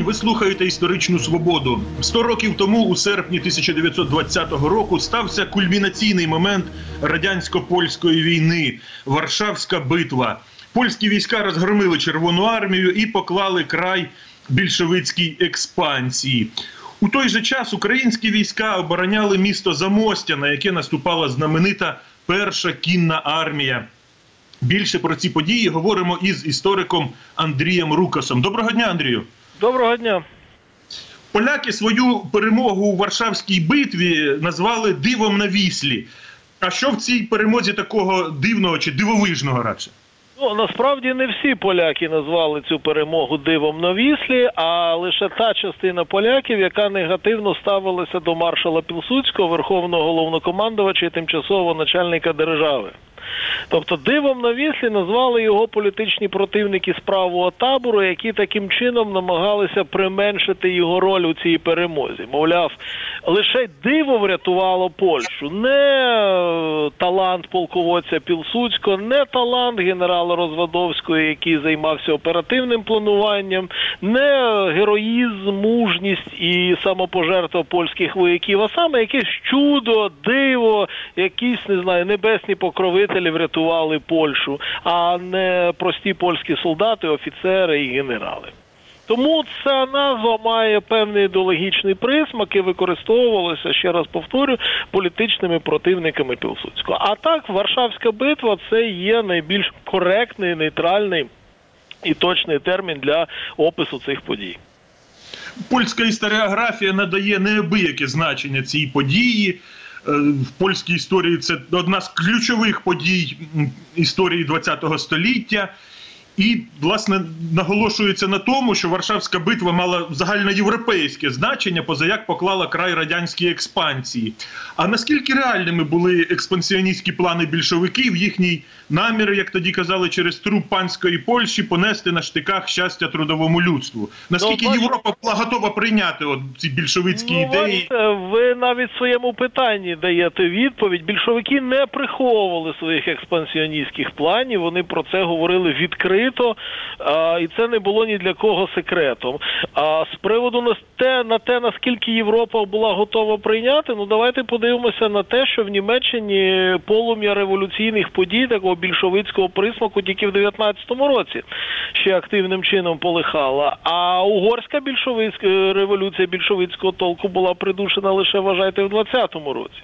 день. Ви слухаєте історичну свободу. Сто років тому, у серпні 1920 року, стався кульмінаційний момент радянсько-польської війни Варшавська битва. Польські війська розгромили Червону армію і поклали край більшовицькій експансії. У той же час українські війська обороняли місто Замостя, на яке наступала знаменита перша кінна армія. Більше про ці події говоримо із істориком Андрієм Рукасом. Доброго дня, Андрію. Доброго дня. Поляки свою перемогу у Варшавській битві назвали дивом на віслі. А що в цій перемозі такого дивного чи дивовижного радше? Ну насправді не всі поляки назвали цю перемогу дивом на віслі, а лише та частина поляків, яка негативно ставилася до маршала Пілсудського, верховного головнокомандувача і тимчасового начальника держави. Тобто дивом на віслі назвали його політичні противники з правого табору, які таким чином намагалися применшити його роль у цій перемозі. Мовляв, лише диво врятувало Польщу, не е, талант полководця Пілсудського, не талант генерала Розвадовського, який займався оперативним плануванням, не героїзм, мужність і самопожертва польських вояків, а саме якесь чудо, диво, якісь не знаю, небесні покровителі врятували Польщу, а не прості польські солдати, офіцери і генерали. Тому ця назва має певний ідеологічний присмак і використовувалася, ще раз повторю, політичними противниками Пілсудського. А так, Варшавська битва це є найбільш коректний, нейтральний і точний термін для опису цих подій. Польська історіографія надає неабияке значення цій події. Е, В польській історії це одна з ключових подій історії ХХ століття. І, власне, наголошується на тому, що Варшавська битва мала загальноєвропейське значення, позаяк поклала край радянській експансії. А наскільки реальними були експансіоністські плани більшовиків, їхній намір, як тоді казали, через труп панської Польщі понести на штиках щастя трудовому людству? Наскільки Ну, Європа була готова прийняти от ці більшовицькі Ну, ідеї? ви навіть в своєму питанні даєте відповідь. Більшовики не приховували своїх експансіоністських планів. Вони про це говорили відкрито, а, і це не було ні для кого секретом. А з приводу на те, на те, наскільки Європа була готова прийняти, ну давайте подивимося на те, що в Німеччині полум'я революційних подій, такого більшовицького присмаку, тільки в 19-му році ще активним чином полихала. А угорська більшовицька е, революція більшовицького толку була придушена лише вважайте в 20-му році.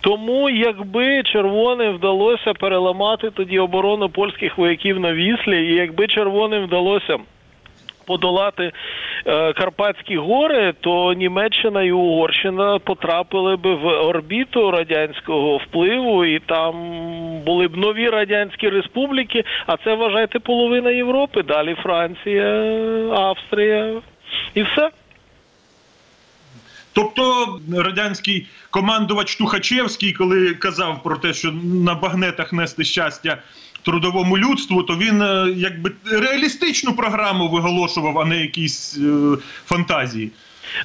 Тому, якби червоним вдалося переламати тоді оборону польських вояків на Віслі, і якби червоним вдалося подолати е, Карпатські гори, то Німеччина і Угорщина потрапили би в орбіту радянського впливу, і там були б нові радянські республіки. А це вважайте половина Європи. Далі Франція, Австрія і все. Тобто радянський командувач Тухачевський, коли казав про те, що на багнетах нести щастя трудовому людству, то він е, якби реалістичну програму виголошував, а не якісь е, фантазії.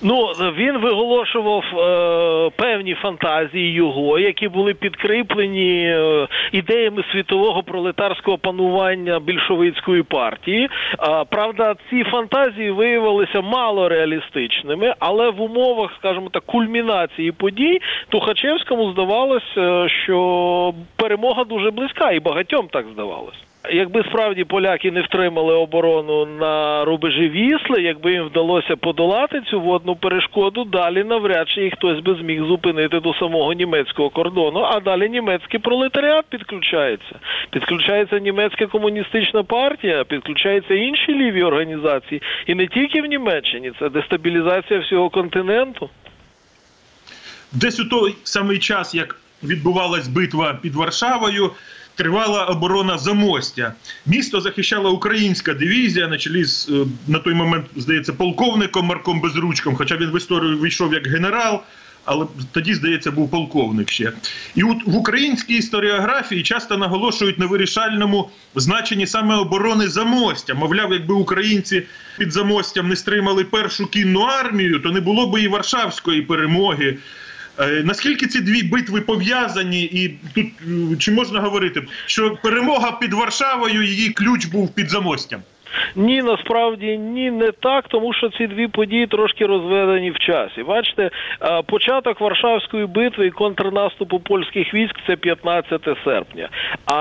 Ну він виголошував е, певні фантазії його, які були підкріплені е, ідеями світового пролетарського панування більшовицької партії. А, правда, ці фантазії виявилися мало реалістичними, але в умовах, скажімо так, кульмінації подій Тухачевському здавалося, що перемога дуже близька, і багатьом так здавалося. Якби справді поляки не втримали оборону на рубежі Вісли, якби їм вдалося подолати цю водну перешкоду, далі навряд чи їх хтось би зміг зупинити до самого німецького кордону. А далі німецький пролетаріат підключається. Підключається німецька комуністична партія, підключаються інші ліві організації, і не тільки в Німеччині, це дестабілізація всього континенту. Десь у той самий час, як відбувалась битва під Варшавою, тривала оборона Замостя. Місто захищала українська дивізія на чолі з е, на той момент, здається, полковником Марком Безручком, хоча він в історію вийшов як генерал. Але тоді, здається, був полковник ще. І от в українській історіографії часто наголошують на вирішальному значенні саме оборони Замостя. Мовляв, якби українці під Замостям не стримали першу кінну армію, то не було би і Варшавської перемоги. Е, Наскільки ці дві битви пов'язані, і тут е, чи можна говорити, що перемога під Варшавою, її ключ був під Замостям? Ні, насправді ні, не так, тому що ці дві події трошки розведені в часі. Бачите, е, початок Варшавської битви і контрнаступу польських військ це 15 серпня. А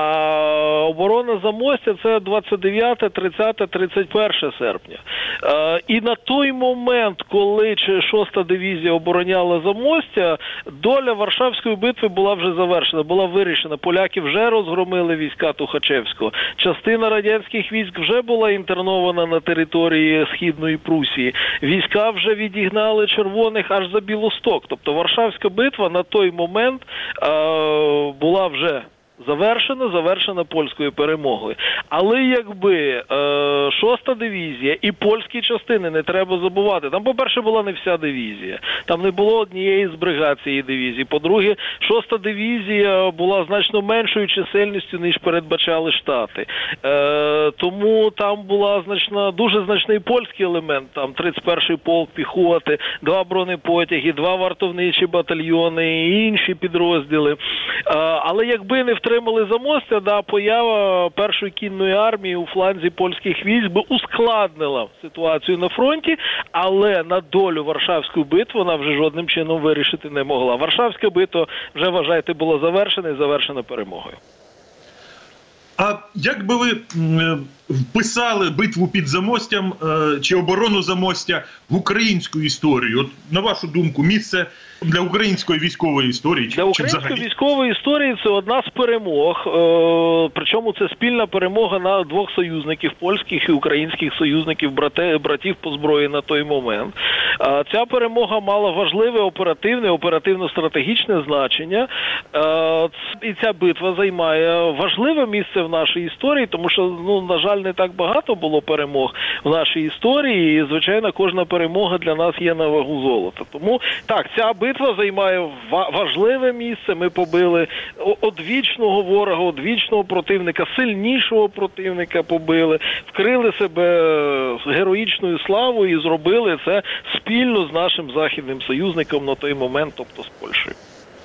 оборона Замостя це 29, 30, 31 серпня. Е, І на той момент, коли чи 6-та дивізія обороняла Замостя, доля Варшавської битви була вже завершена, була вирішена. Поляки вже розгромили війська Тухачевського. Частина радянських військ вже була інтернована на території східної Прусії. Війська вже відігнали червоних аж за Білосток. Тобто Варшавська битва на той момент е, була вже. Завершена, завершена польською перемогою. Але якби е, шоста дивізія і польські частини не треба забувати. Там, по-перше, була не вся дивізія. Там не було однієї з бригад цієї дивізії. По-друге, шоста дивізія була значно меншою чисельністю, ніж передбачали штати. Е, тому там була значна, дуже значний польський елемент. Там 31-й полк піхоти, два бронепотяги, два вартовничі батальйони і інші підрозділи. Е, але якби не втримали замостя, поява першої кінної армії у фланзі польських військ би ускладнила ситуацію на фронті, але на долю Варшавської битви вона вже жодним чином вирішити не могла. Варшавська битва вже вважайте була завершена і завершена перемогою. А як би ви м, вписали битву під Замостям е, чи оборону Замостя в українську історію? От на вашу думку, місце для української військової історії чи, Для чи української взагалі? військової історії це одна з перемог. Е, причому це спільна перемога на двох союзників польських і українських союзників, брате, братів по зброї на той момент. Е, ця перемога мала важливе оперативне, оперативно-стратегічне значення. Е, і ця битва займає важливе місце в нашій історії, тому що, ну на жаль, не так багато було перемог в нашій історії. І звичайно, кожна перемога для нас є на вагу золота. Тому так, ця битва займає ва- важливе місце. Ми побили одвічного ворога, одвічного противника, сильнішого противника побили, вкрили себе героїчною славою і зробили це спільно з нашим західним союзником на той момент, тобто з Польщею.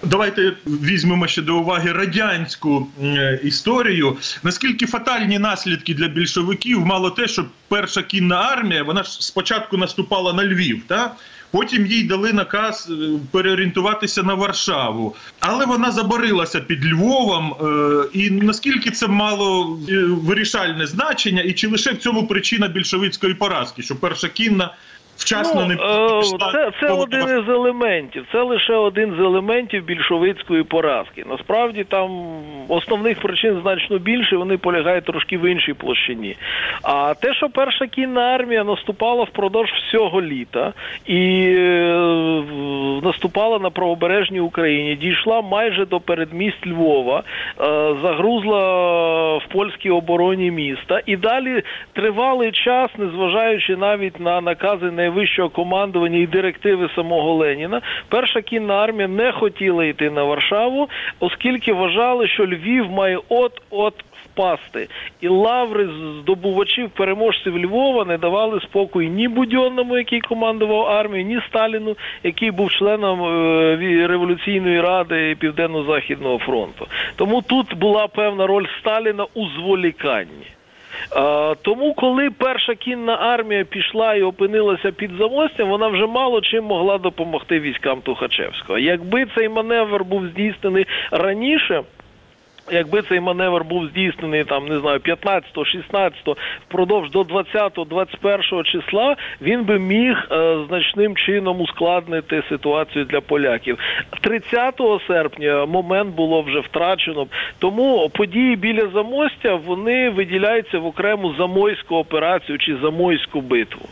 Давайте візьмемо ще до уваги радянську е, історію. Наскільки фатальні наслідки для більшовиків мало те, що перша кінна армія вона ж спочатку наступала на Львів, та потім їй дали наказ е, переорієнтуватися на Варшаву, але вона заборилася під Львовом. Е, І наскільки це мало вирішальне значення, і чи лише в цьому причина більшовицької поразки, що перша кінна вчасно не е, це, це один із елементів. Це лише один з елементів більшовицької поразки. Насправді там основних причин значно більше. Вони полягають трошки в іншій площині. А те, що перша кінна армія наступала впродовж всього літа і е, наступала на правобережній Україні, дійшла майже до передмість Львова, е, загрузла в польській обороні міста, і далі тривалий час, незважаючи навіть на накази найвищого командування і директиви самого Леніна, перша кінна армія не хотіла йти на Варшаву, оскільки вважали, що Львів має от-от впасти. І лаври здобувачів переможців Львова не давали спокою ні Будьонному, який командував армією, ні Сталіну, який був членом е, революційної ради Південно-Західного фронту. Тому тут була певна роль Сталіна у зволіканні. Тому, коли перша кінна армія пішла і опинилася під Замостям, вона вже мало чим могла допомогти військам Тухачевського. Якби цей маневр був здійснений раніше. Якби цей маневр був здійснений там, не знаю, 15-го, 16-го, впродовж до 20-го, 21-го числа, він би міг е, значним чином ускладнити ситуацію для поляків. 30 серпня момент було вже втрачено. Тому події біля Замостя вони виділяються в окрему замойську операцію чи замойську битву.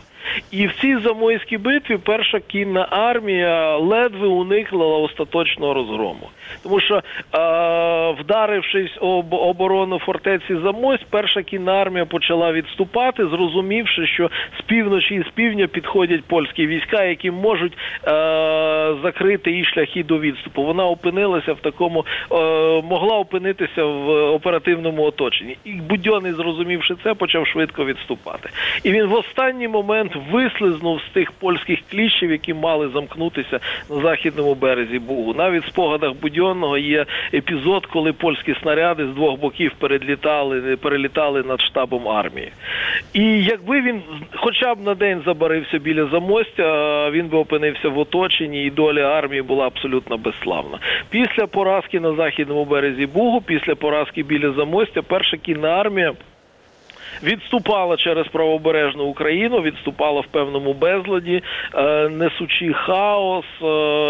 І в цій замойській битві перша кінна армія ледве уникла остаточного розгрому. Тому що, е, вдарившись об оборону фортеці Замось, перша кінна армія почала відступати, зрозумівши, що з півночі і з півдня підходять польські війська, які можуть е, закрити її шляхи до відступу. Вона опинилася в такому, е, могла опинитися в оперативному оточенні. І Будьонний, зрозумівши це, почав швидко відступати. І він в останній момент вислизнув з тих польських кліщів, які мали замкнутися на західному березі Бугу. Навіть в спогадах Будьонного є епізод, коли польські снаряди з двох боків перелітали, перелітали над штабом армії. І якби він хоча б на день забарився біля замостя, він би опинився в оточенні, і доля армії була абсолютно безславна. Після поразки на західному березі Бугу, після поразки біля замостя, перша кінна армія. Відступала через правобережну Україну, відступала в певному безладі, е, несучи хаос е,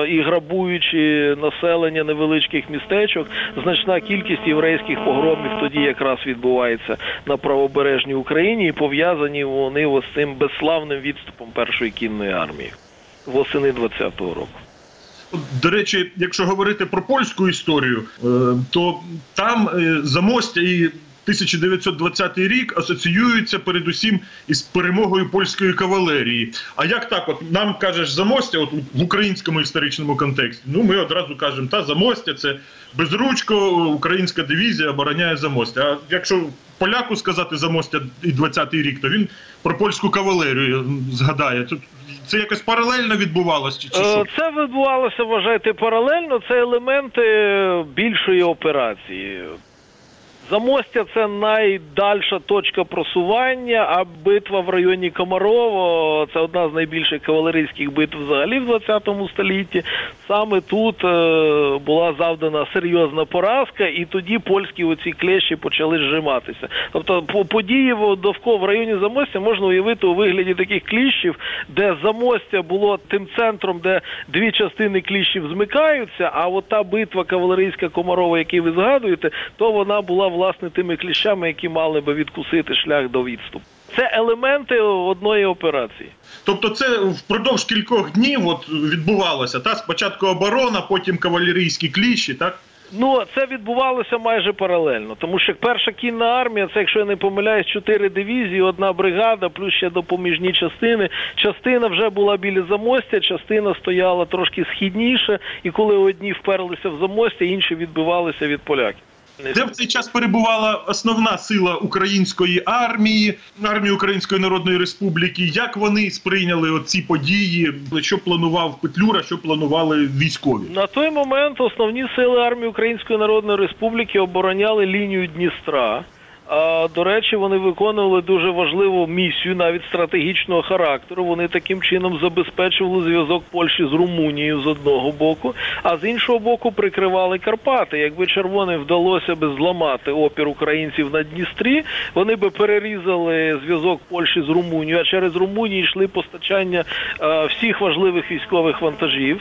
і грабуючи населення невеличких містечок. Значна кількість єврейських погромів тоді якраз відбувається на правобережній Україні, і пов'язані вони ось цим безславним відступом першої кінної армії восени 20-го року. До речі, якщо говорити про польську історію, е, то там замостя і 1920 рік асоціюються передусім із перемогою польської кавалерії. А як так, от нам кажеш замостя, от в українському історичному контексті, ну ми одразу кажемо, та замостя це безручко, українська дивізія обороняє замостя. А якщо поляку сказати замостя і 20-й рік, то він про польську кавалерію згадає. Тут це якось паралельно відбувалося чи, чи що? Е, Це відбувалося, вважайте, паралельно. Це елементи більшої операції. Замостя це найдальша точка просування, а битва в районі Комарова це одна з найбільших кавалерійських битв взагалі в 20 столітті. Саме тут е, була завдана серйозна поразка, і тоді польські оці клещі почали зжиматися. Тобто, по події довкола в районі Замостя можна уявити у вигляді таких кліщів, де Замостя було тим центром, де дві частини кліщів змикаються. А от та битва кавалерійська Комарова, яку ви згадуєте, то вона була власне тими кліщами, які мали би відкусити шлях до відступу. Це елементи одної операції. Тобто це впродовж кількох днів от відбувалося. Та спочатку оборона, потім кавалерійські кліщі, так? Ну, це відбувалося майже паралельно, тому що перша кінна армія, це, якщо я не помиляюсь, чотири дивізії, одна бригада, плюс ще допоміжні частини. Частина вже була біля замостя, частина стояла трошки східніше, і коли одні вперлися в замостя, інші відбивалися від поляків. Де в цей час перебувала основна сила української армії, армії Української Народної Республіки. Як вони сприйняли оці події? Що планував Петлюра, що планували військові? На той момент основні сили армії Української Народної Республіки обороняли лінію Дністра. До речі, вони виконували дуже важливу місію, навіть стратегічного характеру. Вони таким чином забезпечували зв'язок Польщі з Румунією з одного боку, а з іншого боку прикривали Карпати. Якби червоним вдалося би зламати опір українців на Дністрі, вони би перерізали зв'язок Польщі з Румунією, а через Румунію йшли постачання е, всіх важливих військових вантажів.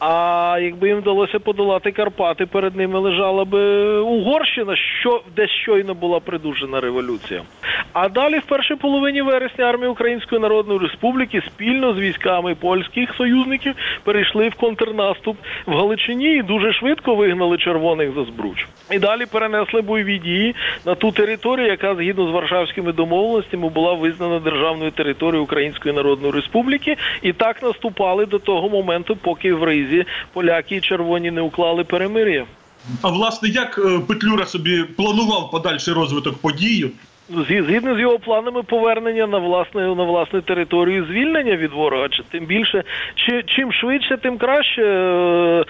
А якби їм вдалося подолати Карпати, перед ними лежала би Угорщина, що де щойно була придушена революція. А далі, в першій половині вересня, армія Української Народної Республіки спільно з військами польських союзників перейшли в контрнаступ в Галичині і дуже швидко вигнали червоних за збруч. І далі перенесли бойові дії на ту територію, яка згідно з Варшавськими домовленостями була визнана державною територією Української Народної Республіки, і так наступали до того моменту, поки в Ризі поляки і червоні не уклали перемир'я. А власне, як е, Петлюра собі планував подальший розвиток подій? Згідно з його планами повернення на власне на власну територію, звільнення від ворога, чи тим більше, чи чим швидше, тим краще е,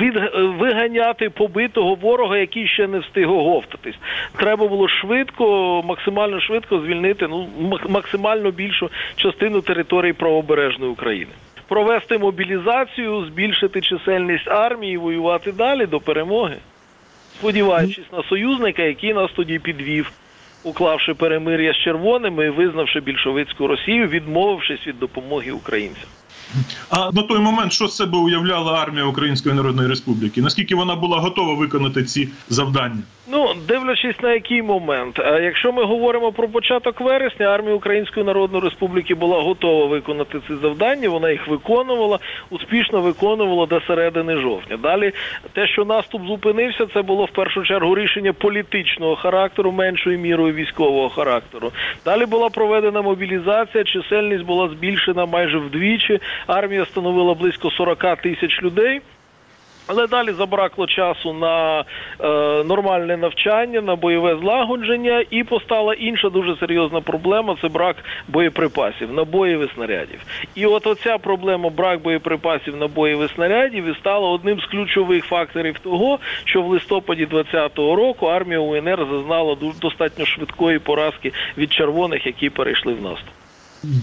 від е, виганяти побитого ворога, який ще не встиг оговтатись. Треба було швидко, максимально швидко звільнити ну максимально більшу частину території правобережної України. Провести мобілізацію, збільшити чисельність армії, воювати далі до перемоги сподіваючись на союзника, який нас тоді підвів, уклавши перемир'я з червоними і визнавши більшовицьку Росію, відмовившись від допомоги українцям. А на той момент що з себе уявляла армія Української Народної Республіки? Наскільки вона була готова виконати ці завдання? Ну, дивлячись на який момент. Якщо ми говоримо про початок вересня, армія Української Народної Республіки була готова виконати ці завдання. Вона їх виконувала, успішно виконувала до середини жовтня. Далі те, що наступ зупинився, це було в першу чергу рішення політичного характеру, меншою мірою військового характеру. Далі була проведена мобілізація, чисельність була збільшена майже вдвічі. Армія становила близько 40 тисяч людей. Але далі забракло часу на е, нормальне навчання, на бойове злагодження, і постала інша дуже серйозна проблема це брак боєприпасів, набоїв і снарядів. І от оця проблема брак боєприпасів, набоїв і снарядів і стала одним з ключових факторів того, що в листопаді 2020 року армія УНР зазнала достатньо швидкої поразки від червоних, які перейшли в наступ.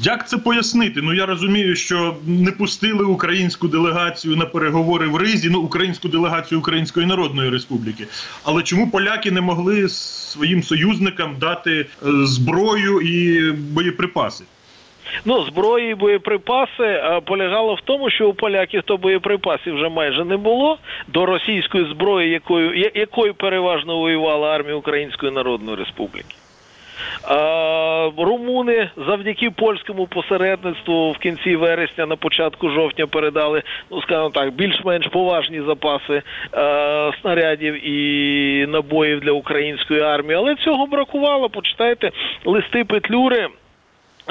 Як це пояснити? Ну я розумію, що не пустили українську делегацію на переговори в Ризі, ну українську делегацію Української Народної Республіки. Але чому поляки не могли своїм союзникам дати е, зброю і боєприпаси? Ну, зброї і боєприпаси е, полягало в тому, що у поляків то боєприпасів вже майже не було до російської зброї, якою якою переважно воювала армія Української Народної Республіки. Румуни завдяки польському посередництву в кінці вересня, на початку жовтня передали, ну скажімо так, більш-менш поважні запаси снарядів і набоїв для української армії. Але цього бракувало. Почитайте листи Петлюри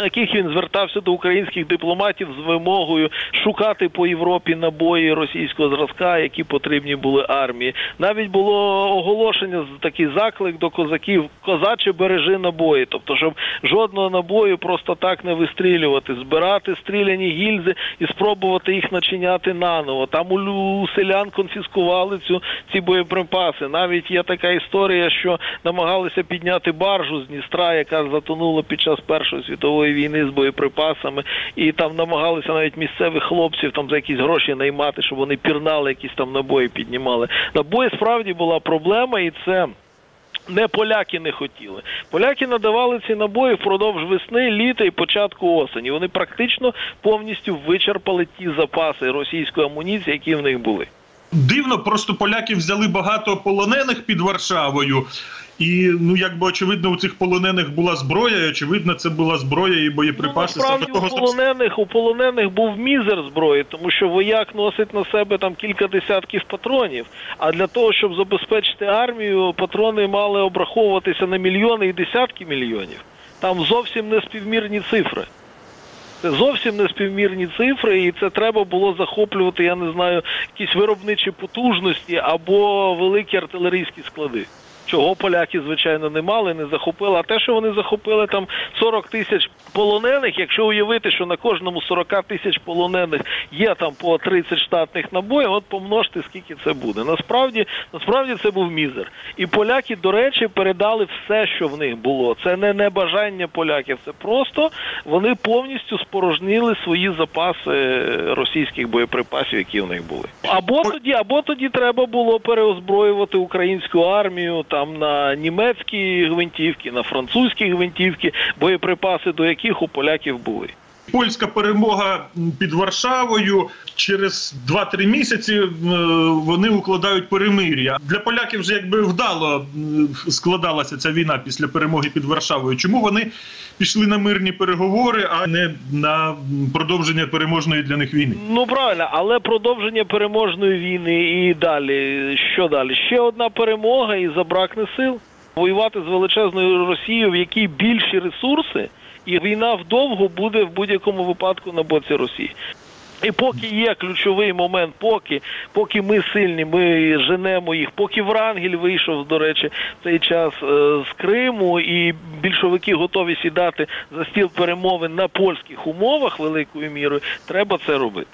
яких він звертався до українських дипломатів з вимогою шукати по Європі набої російського зразка, які потрібні були армії. Навіть було оголошення такий заклик до козаків: козаче бережи набої, тобто, щоб жодного набою просто так не вистрілювати, збирати стріляні гільзи і спробувати їх начиняти наново. Там у селян конфіскували цю ці боєприпаси. Навіть є така історія, що намагалися підняти баржу з Дністра, яка затонула під час Першої світової війни з боєприпасами, і там намагалися навіть місцевих хлопців там за якісь гроші наймати, щоб вони пірнали, якісь там набої піднімали. Набої справді була проблема, і це. Не поляки не хотіли. Поляки надавали ці набої впродовж весни, літа і початку осені. Вони практично повністю вичерпали ті запаси російської амуніції, які в них були. Дивно, просто поляки взяли багато полонених під Варшавою, і ну якби очевидно, у цих полонених була зброя. і, Очевидно, це була зброя і боєприпаси. Ну, насправді саме у полонених у полонених був мізер зброї, тому що вояк носить на себе там кілька десятків патронів. А для того, щоб забезпечити армію, патрони мали обраховуватися на мільйони і десятки мільйонів. Там зовсім не співмірні цифри. Зовсім не співмірні цифри, і це треба було захоплювати, я не знаю, якісь виробничі потужності або великі артилерійські склади. Чого поляки, звичайно, не мали, не захопили. А те, що вони захопили там 40 тисяч полонених, якщо уявити, що на кожному 40 тисяч полонених є там по 30 штатних набоїв, от помножте, скільки це буде. Насправді, насправді це був мізер. І поляки, до речі, передали все, що в них було. Це не небажання поляків, це просто вони повністю спорожнили свої запаси російських боєприпасів, які в них були. Або тоді, або тоді треба було переозброювати українську армію там на німецькі гвинтівки, на французькі гвинтівки, боєприпаси до яких у поляків були. Польська перемога під Варшавою через 2-3 місяці вони укладають перемир'я. Для поляків вже якби вдало складалася ця війна після перемоги під Варшавою. Чому вони пішли на мирні переговори, а не на продовження переможної для них війни? Ну правильно, але продовження переможної війни і далі. Що далі? Ще одна перемога і забракне сил. Воювати з величезною Росією, в якій більші ресурси, і війна вдовго буде в будь-якому випадку на боці Росії. І поки є ключовий момент, поки поки ми сильні, ми женемо їх, поки Врангель вийшов, до речі, в цей час е, з Криму, і більшовики готові сідати за стіл перемовин на польських умовах великою мірою, треба це робити.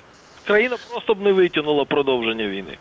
Країна просто б не витягнула продовження війни.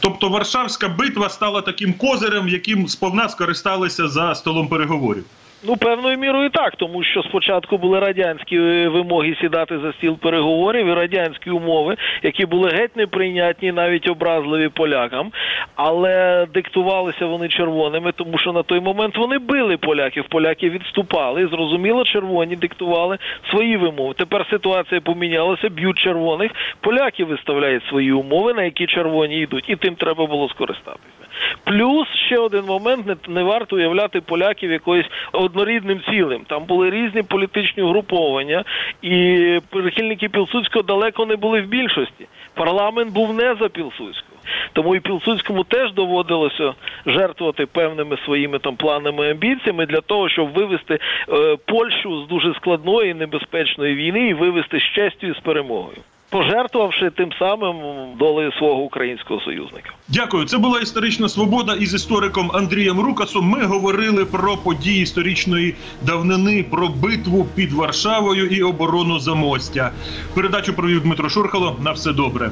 Тобто Варшавська битва стала таким козирем, яким сповна скористалися за столом переговорів. Ну, певною мірою так, тому що спочатку були радянські е, вимоги сідати за стіл переговорів і радянські умови, які були геть неприйнятні, навіть образливі полякам, але диктувалися вони червоними, тому що на той момент вони били поляків, поляки відступали. І зрозуміло, червоні диктували свої вимови. Тепер ситуація помінялася, б'ють червоних, поляки виставляють свої умови, на які червоні йдуть, і тим треба було скористатися. Плюс ще один момент не, не варто уявляти поляків якоюсь однорідним цілим. Там були різні політичні угруповання, і прихильники Пілсудського далеко не були в більшості. Парламент був не за Пілсудського. Тому і Пілсудському теж доводилося жертвувати певними своїми там планами і амбіціями для того, щоб вивести е, Польщу з дуже складної небезпечної війни і вивести з честю і з перемогою. Пожертвувавши тим самим долею свого українського союзника. Дякую. Це була історична свобода із істориком Андрієм Рукасом. Ми говорили про події історичної давнини, про битву під Варшавою і оборону Замостя. Передачу провів Дмитро Шурхало. На все добре.